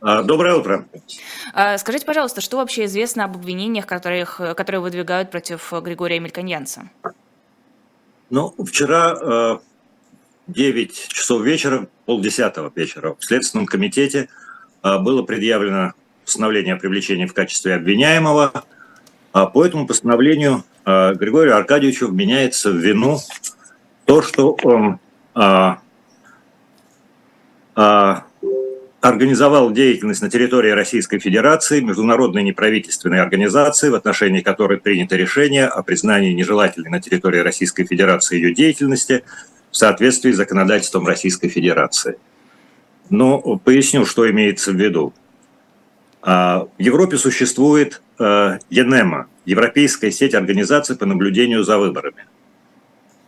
Доброе утро. Скажите, пожалуйста, что вообще известно об обвинениях, которых, которые выдвигают против Григория Мельконьянца? Ну, вчера 9 часов вечера, полдесятого вечера в Следственном комитете было предъявлено постановление о привлечении в качестве обвиняемого. А по этому постановлению Григорию Аркадьевичу вменяется в вину то, что он а, а, организовал деятельность на территории Российской Федерации, международной неправительственной организации, в отношении которой принято решение о признании нежелательной на территории Российской Федерации ее деятельности в соответствии с законодательством Российской Федерации. Но поясню, что имеется в виду. А, в Европе существует а, ЕНЕМА, Европейская сеть организаций по наблюдению за выборами.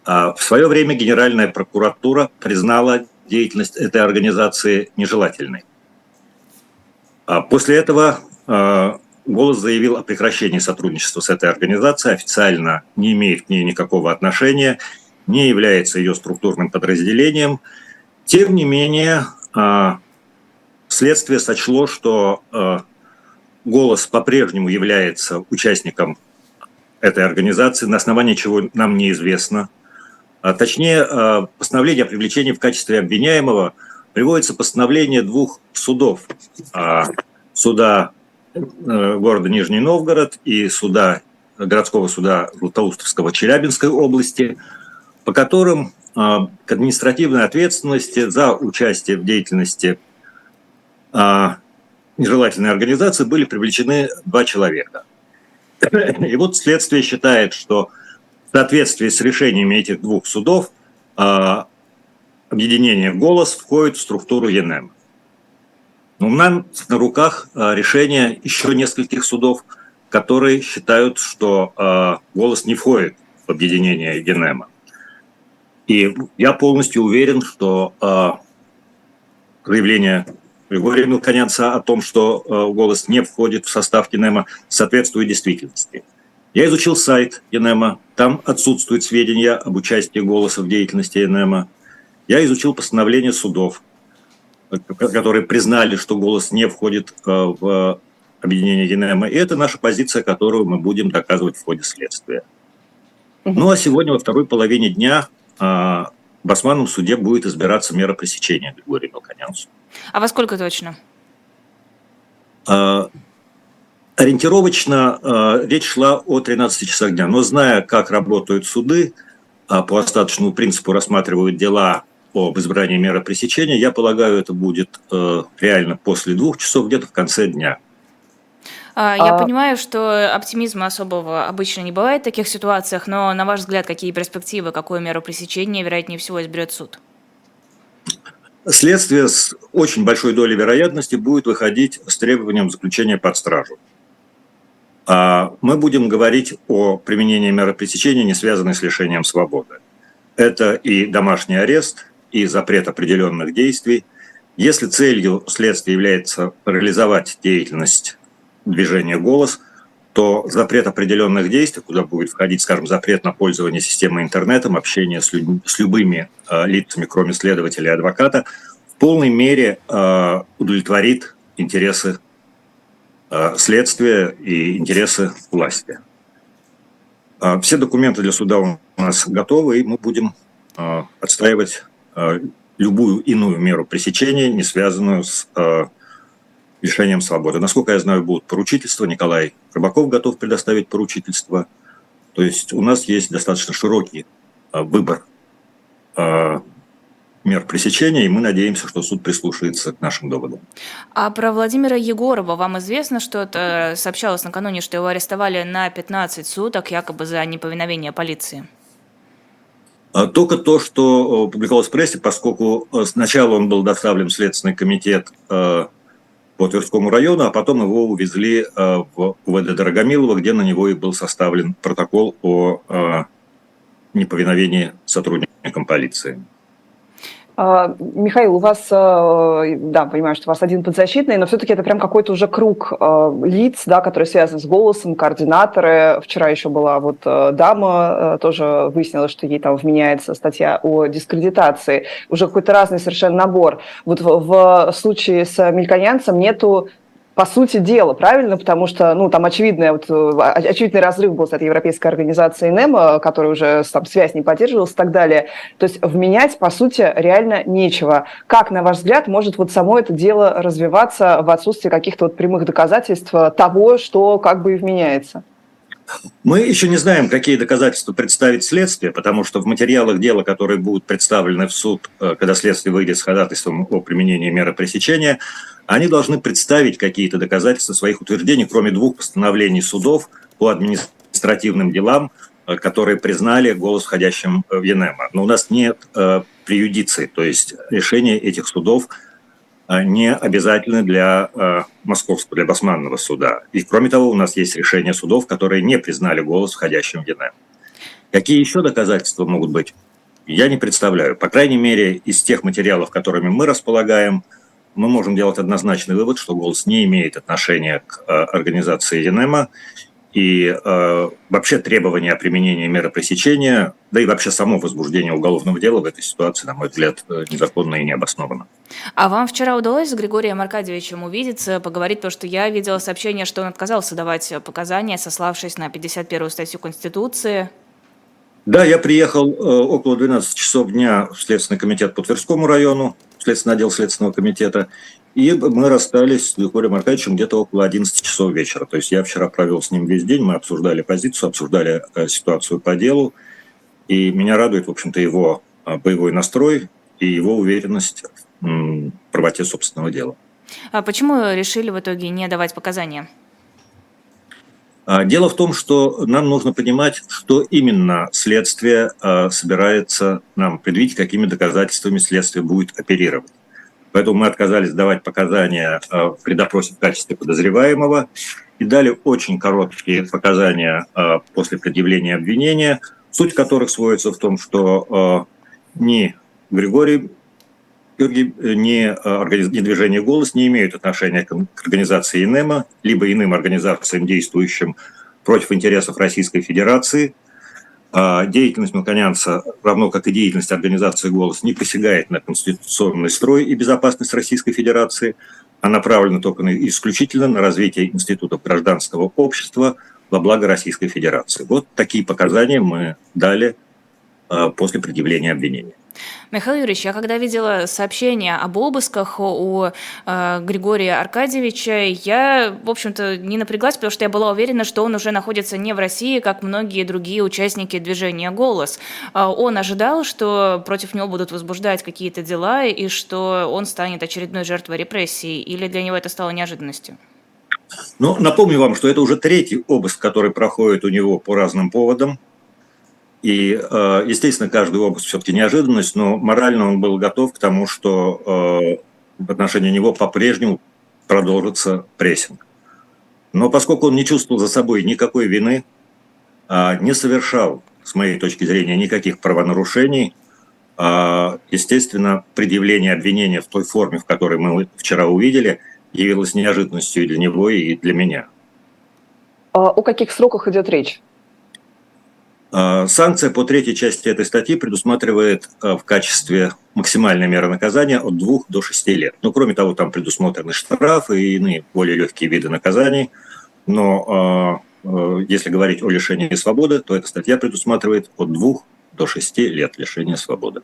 А, в свое время Генеральная прокуратура признала деятельность этой организации нежелательной. А после этого а, «Голос» заявил о прекращении сотрудничества с этой организацией, официально не имеет к ней никакого отношения, не является ее структурным подразделением. Тем не менее, а, следствие сочло, что «Голос» по-прежнему является участником этой организации, на основании чего нам неизвестно – а точнее, а, постановление о привлечении в качестве обвиняемого приводится постановление двух судов. А, суда э, города Нижний Новгород и суда городского суда Златоустовского Челябинской области, по которым к административной ответственности за участие в деятельности нежелательной организации были привлечены два человека. И вот следствие считает, что в соответствии с решениями этих двух судов а, объединение «Голос» входит в структуру ЕНЕМ. Но у нас на руках а, решение еще нескольких судов, которые считают, что а, «Голос» не входит в объединение ЕНЕМа. И я полностью уверен, что заявление Григория Мелконянца о том, что «Голос» не входит в состав ЕНЕМа, соответствует действительности – я изучил сайт ЕНЕМа, там отсутствуют сведения об участии голоса в деятельности ЕНЕМа. Я изучил постановление судов, которые признали, что голос не входит э, в объединение ЕНЕМа. И это наша позиция, которую мы будем доказывать в ходе следствия. Ну а сегодня во второй половине дня э, в Басманном суде будет избираться мера пресечения Григорию Мелконянцу. А во сколько точно? Ориентировочно э, речь шла о 13 часах дня, но зная, как работают суды, э, по остаточному принципу рассматривают дела об избрании меры пресечения, я полагаю, это будет э, реально после двух часов, где-то в конце дня. А, я а... понимаю, что оптимизма особого обычно не бывает в таких ситуациях, но на ваш взгляд, какие перспективы, какую меру пресечения, вероятнее всего, изберет суд? Следствие с очень большой долей вероятности будет выходить с требованием заключения под стражу. А мы будем говорить о применении меры пресечения, не связанной с лишением свободы. Это и домашний арест, и запрет определенных действий. Если целью следствия является реализовать деятельность движения «Голос», то запрет определенных действий, куда будет входить, скажем, запрет на пользование системой интернетом, общение с, людьми, с любыми э, лицами, кроме следователя и адвоката, в полной мере э, удовлетворит интересы Э, следствия и интересы власти. Э, все документы для суда у нас готовы, и мы будем э, отстаивать любую иную меру пресечения, не связанную с лишением свободы. Насколько я знаю, будут поручительства. Николай Рыбаков готов предоставить поручительство. То есть у нас есть достаточно широкий выбор мер пресечения, и мы надеемся, что суд прислушается к нашим доводам. А про Владимира Егорова вам известно, что это сообщалось накануне, что его арестовали на 15 суток якобы за неповиновение полиции? А только то, что э, публиковалось в прессе, поскольку э, сначала он был доставлен в Следственный комитет э, по Тверскому району, а потом его увезли в УВД Дорогомилова, где на него и был составлен протокол о неповиновении сотрудникам полиции. А, Михаил, у вас, э, да, понимаю, что у вас один подзащитный, но все-таки это прям какой-то уже круг э, лиц, да, которые связаны с голосом, координаторы. Вчера еще была вот э, дама, тоже выяснилось, что ей там вменяется статья о дискредитации. Уже какой-то разный совершенно набор. Вот в, в случае с Мельконянцем нету по сути дела, правильно? Потому что, ну, там очевидный, вот, э, очевидный разрыв был с этой европейской организацией НЭМа, которая уже там связь не поддерживалась и так далее. То есть вменять, по сути, реально нечего. Как, на ваш взгляд, может вот само это дело развиваться в отсутствии каких-то вот прямых доказательств того, что как бы и вменяется? Мы еще не знаем, какие доказательства представить следствие, потому что в материалах дела, которые будут представлены в суд, э, когда следствие выйдет с ходатайством о применении меры пресечения, они должны представить какие-то доказательства своих утверждений, кроме двух постановлений судов по административным делам, э, которые признали голос входящим в ЕНЕМа. Но у нас нет э, преюдиции, то есть решение этих судов э, не обязательны для э, Московского, для Басманного суда. И кроме того, у нас есть решения судов, которые не признали голос входящим в ЕНЕМ. Какие еще доказательства могут быть? Я не представляю. По крайней мере, из тех материалов, которыми мы располагаем – мы можем делать однозначный вывод, что голос не имеет отношения к э, организации ЕНЕМа, и э, вообще требования о применении меры пресечения, да и вообще само возбуждение уголовного дела в этой ситуации, на мой взгляд, э, незаконно и необоснованно. А вам вчера удалось с Григорием Аркадьевичем увидеться, поговорить, потому что я видела сообщение, что он отказался давать показания, сославшись на 51-ю статью Конституции. Да, я приехал э, около 12 часов дня в Следственный комитет по Тверскому району, Следственный отдел Следственного комитета. И мы расстались с Григорием Аркадьевичем где-то около 11 часов вечера. То есть я вчера провел с ним весь день, мы обсуждали позицию, обсуждали э, ситуацию по делу. И меня радует, в общем-то, его э, боевой настрой и его уверенность в правоте собственного дела. А почему решили в итоге не давать показания? А, дело в том, что нам нужно понимать, что именно следствие а, собирается нам предвидеть, какими доказательствами следствие будет оперировать. Поэтому мы отказались давать показания а, при допросе в качестве подозреваемого и дали очень короткие показания после предъявления обвинения, суть которых сводится в том, что ни Григорий э, ни, э, ни движение «Голос» не имеют отношения к организации ИНЕМа, либо иным организациям, действующим против интересов Российской Федерации. А деятельность Мелконянца, равно как и деятельность организации «Голос», не посягает на конституционный строй и безопасность Российской Федерации, а направлена только на, исключительно на развитие институтов гражданского общества во благо Российской Федерации. Вот такие показания мы дали а, после предъявления обвинения. Михаил Юрьевич, я когда видела сообщение об обысках у э, Григория Аркадьевича, я, в общем-то, не напряглась, потому что я была уверена, что он уже находится не в России, как многие другие участники движения «Голос». Э, он ожидал, что против него будут возбуждать какие-то дела и что он станет очередной жертвой репрессий, или для него это стало неожиданностью? Ну, напомню вам, что это уже третий обыск, который проходит у него по разным поводам. И, э, естественно, каждый обыск все-таки неожиданность, но морально он был готов к тому, что э, в отношении него по-прежнему продолжится прессинг. Но поскольку он не чувствовал за собой никакой вины, а не совершал, с моей точки зрения, никаких правонарушений, а, естественно, предъявление обвинения в той форме, в которой мы вчера увидели, явилось неожиданностью и для него, и для меня. А о каких сроках идет речь? А, санкция по третьей части этой статьи предусматривает а, в качестве максимальной меры наказания от 2 до 6 лет. Ну, кроме того, там предусмотрены штрафы и иные более легкие виды наказаний. Но а, если говорить о лишении свободы, то эта статья предусматривает от 2 до 6 лет лишения свободы.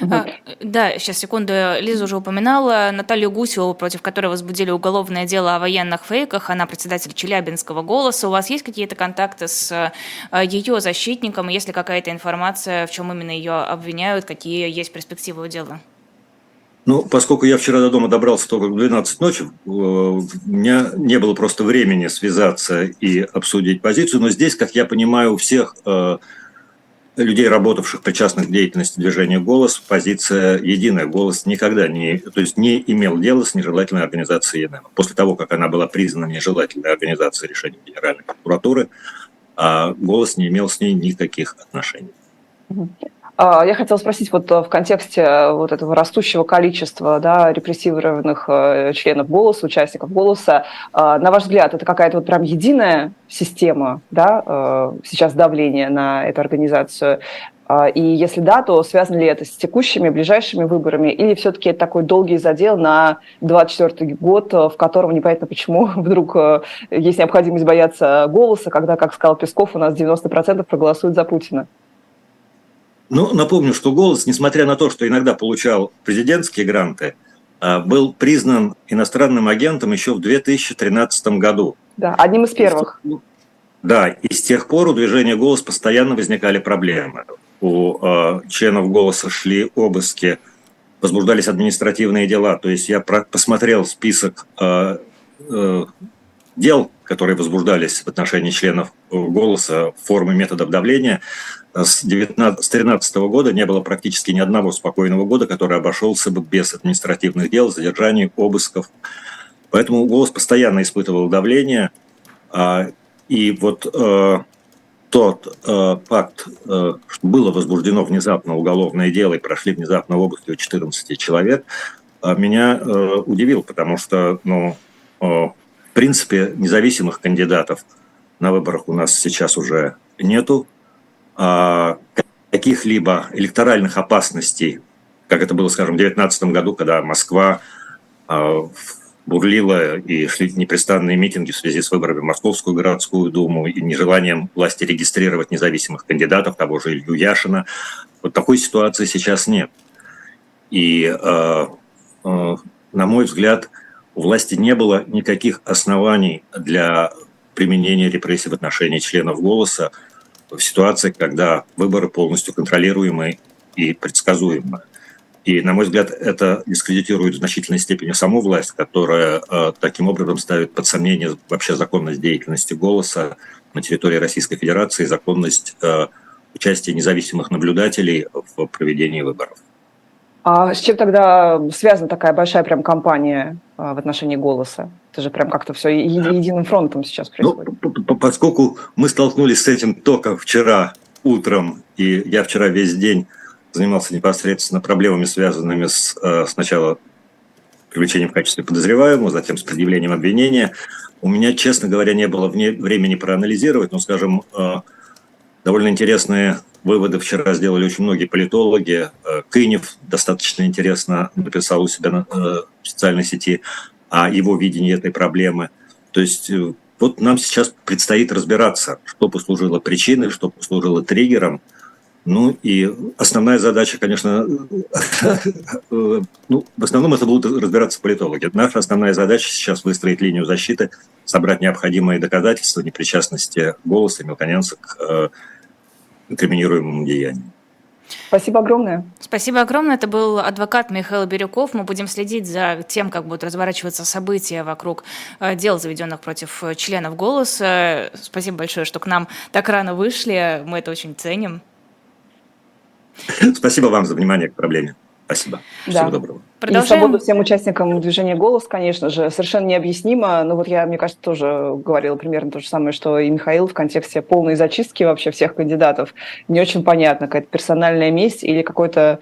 А, да, сейчас, секунду. Лиза уже упоминала Наталью Гусеву, против которой возбудили уголовное дело о военных фейках. Она председатель Челябинского голоса. У вас есть какие-то контакты с а, ее защитником? Есть ли какая-то информация, в чем именно ее обвиняют? Какие есть перспективы у дела? Ну, поскольку я вчера до дома добрался только в 12 ночи, у меня не было просто времени связаться и обсудить позицию, но здесь, как я понимаю, у всех э, людей, работавших причастных к деятельности движения «Голос», позиция единая. «Голос» никогда не, то есть не имел дела с нежелательной организацией ЕНМ. После того, как она была признана нежелательной организацией решения Генеральной прокуратуры, а «Голос» не имел с ней никаких отношений. А, я хотела спросить вот в контексте вот этого растущего количества да, репрессированных членов «Голоса», участников «Голоса», на ваш взгляд, это какая-то вот прям единая система да, сейчас давления на эту организацию? А, и если да, то связано ли это с текущими, ближайшими выборами, или все-таки это такой долгий задел на 24 год, в котором непонятно почему вдруг э, есть необходимость бояться голоса, когда, как сказал Песков, у нас 90% проголосуют за Путина? Ну, напомню, что «Голос», несмотря на то, что иногда получал президентские гранты, а, был признан иностранным агентом еще в 2013 году. Да, одним из первых. Да, и с тех пор у движения «Голос» постоянно возникали проблемы у э, членов «Голоса» шли обыски, возбуждались административные дела. То есть я про- посмотрел список э, э, дел, которые возбуждались в отношении членов «Голоса» формы методов давления. С 2013 года не было практически ни одного спокойного года, который обошелся бы без административных дел, задержаний, обысков. Поэтому «Голос» постоянно испытывал давление. И вот тот э, факт, э, что было возбуждено внезапно уголовное дело и прошли внезапно обыски у 14 человек, э, меня э, удивил, потому что, ну, э, в принципе, независимых кандидатов на выборах у нас сейчас уже нету. А каких-либо электоральных опасностей, как это было, скажем, в 2019 году, когда Москва э, бурлило и шли непрестанные митинги в связи с выборами в Московскую городскую думу и нежеланием власти регистрировать независимых кандидатов, того же Илью Яшина. Вот такой ситуации сейчас нет. И, э, э, на мой взгляд, у власти не было никаких оснований для применения репрессий в отношении членов «Голоса» в ситуации, когда выборы полностью контролируемые и предсказуемые. И, на мой взгляд, это дискредитирует в значительной степени саму власть, которая э, таким образом ставит под сомнение вообще законность деятельности «Голоса» на территории Российской Федерации, законность э, участия независимых наблюдателей в проведении выборов. А с чем тогда связана такая большая прям кампания э, в отношении «Голоса»? Это же прям как-то все единым фронтом сейчас ну, происходит. Ну, поскольку мы столкнулись с этим только вчера утром, и я вчера весь день занимался непосредственно проблемами, связанными с э, сначала привлечением в качестве подозреваемого, затем с предъявлением обвинения. У меня, честно говоря, не было времени проанализировать, но, скажем, э, довольно интересные выводы вчера сделали очень многие политологи. Э, Кынев достаточно интересно написал у себя на социальной сети о его видении этой проблемы. То есть вот нам сейчас предстоит разбираться, что послужило причиной, что послужило триггером – ну и основная задача, конечно, ну, в основном это будут разбираться политологи. Наша основная задача сейчас выстроить линию защиты, собрать необходимые доказательства непричастности голоса мелконянца к э, инкриминируемому деянию. Спасибо огромное. Спасибо огромное. Это был адвокат Михаил Бирюков. Мы будем следить за тем, как будут разворачиваться события вокруг э, дел, заведенных против членов «Голоса». Спасибо большое, что к нам так рано вышли. Мы это очень ценим. Спасибо вам за внимание к проблеме. Спасибо. Да. Всего доброго. Продолжаем. И свободу всем участникам движения «Голос», конечно же, совершенно необъяснимо. Но вот я, мне кажется, тоже говорила примерно то же самое, что и Михаил в контексте полной зачистки вообще всех кандидатов. Не очень понятно, какая-то персональная месть или какой-то